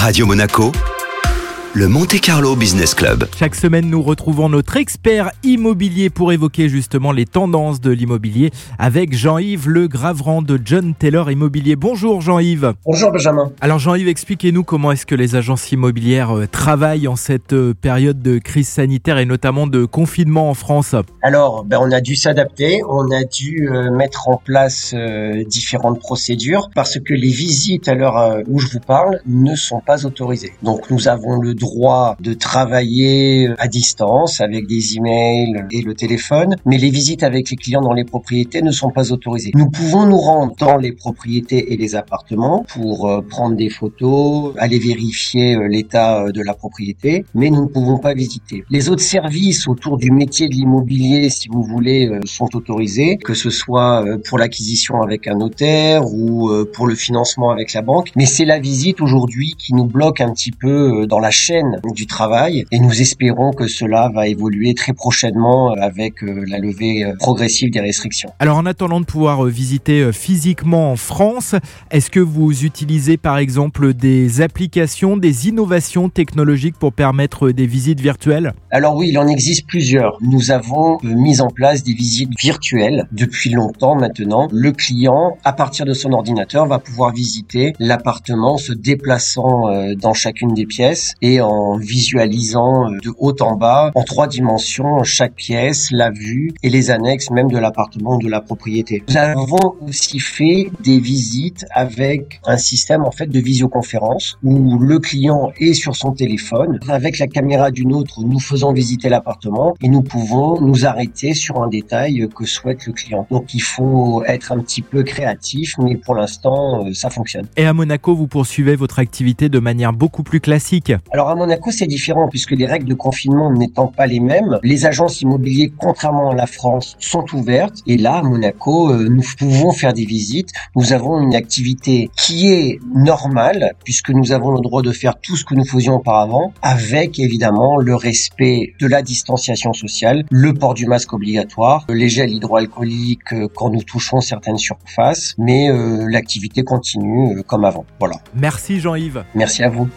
Radio Monaco, le Monte Carlo Business Club. Chaque semaine, nous retrouvons notre expert immobilier pour évoquer justement les tendances de l'immobilier avec Jean-Yves Le Graverand de John Taylor Immobilier. Bonjour Jean-Yves. Bonjour Benjamin. Alors Jean-Yves, expliquez-nous comment est-ce que les agences immobilières euh, travaillent en cette euh, période de crise sanitaire et notamment de confinement en France. Alors, ben, on a dû s'adapter, on a dû euh, mettre en place différentes procédures parce que les visites à l'heure où je vous parle ne sont pas autorisées. Donc nous avons le droit de travailler à distance avec des emails et le téléphone, mais les visites avec les clients dans les propriétés ne sont pas autorisées. Nous pouvons nous rendre dans les propriétés et les appartements pour euh, prendre des photos, aller vérifier euh, l'état euh, de la propriété, mais nous ne pouvons pas visiter. Les autres services autour du métier de l'immobilier, si vous voulez, sont autorisés, que ce soit pour l'acquisition avec un notaire ou pour le financement avec la banque, mais c'est la visite aujourd'hui qui nous bloque un petit peu dans la chaîne du travail et nous espérons que cela va évoluer très prochainement euh, avec euh, la levée euh, progressive des restrictions. Alors en attendant de pouvoir visiter physiquement en France, est-ce que vous utilisez par exemple des applications, des innovations technologiques pour permettre des visites virtuelles? Alors oui, il en existe plusieurs. Nous avons mis en place des visites virtuelles depuis longtemps maintenant. Le client, à partir de son ordinateur, va pouvoir visiter l'appartement se déplaçant dans chacune des pièces et en visualisant euh, de haut en bas, en trois dimensions, chaque pièce, la vue et les annexes même de l'appartement ou de la propriété. Nous avons aussi fait des visites avec un système en fait de visioconférence où le client est sur son téléphone avec la caméra d'une autre nous faisons visiter l'appartement et nous pouvons nous arrêter sur un détail que souhaite le client. Donc il faut être un petit peu créatif mais pour l'instant euh, ça fonctionne. Et à Monaco, vous poursuivez votre activité de manière beaucoup plus classique. Alors à Monaco c'est différent puisque les règles de confinement n'étant pas les mêmes, les agences immobilières contrairement à la France sont ouvertes et là à Monaco euh, nous pouvons faire des visites. Nous avons une activité qui est normale puisque nous avons le droit de faire tout ce que nous faisions auparavant avec évidemment le respect de la distanciation sociale, le port du masque obligatoire, les gels hydroalcooliques euh, quand nous touchons certaines surfaces, mais euh, l'activité continue comme avant. Voilà. Merci Jean-Yves. Merci à vous.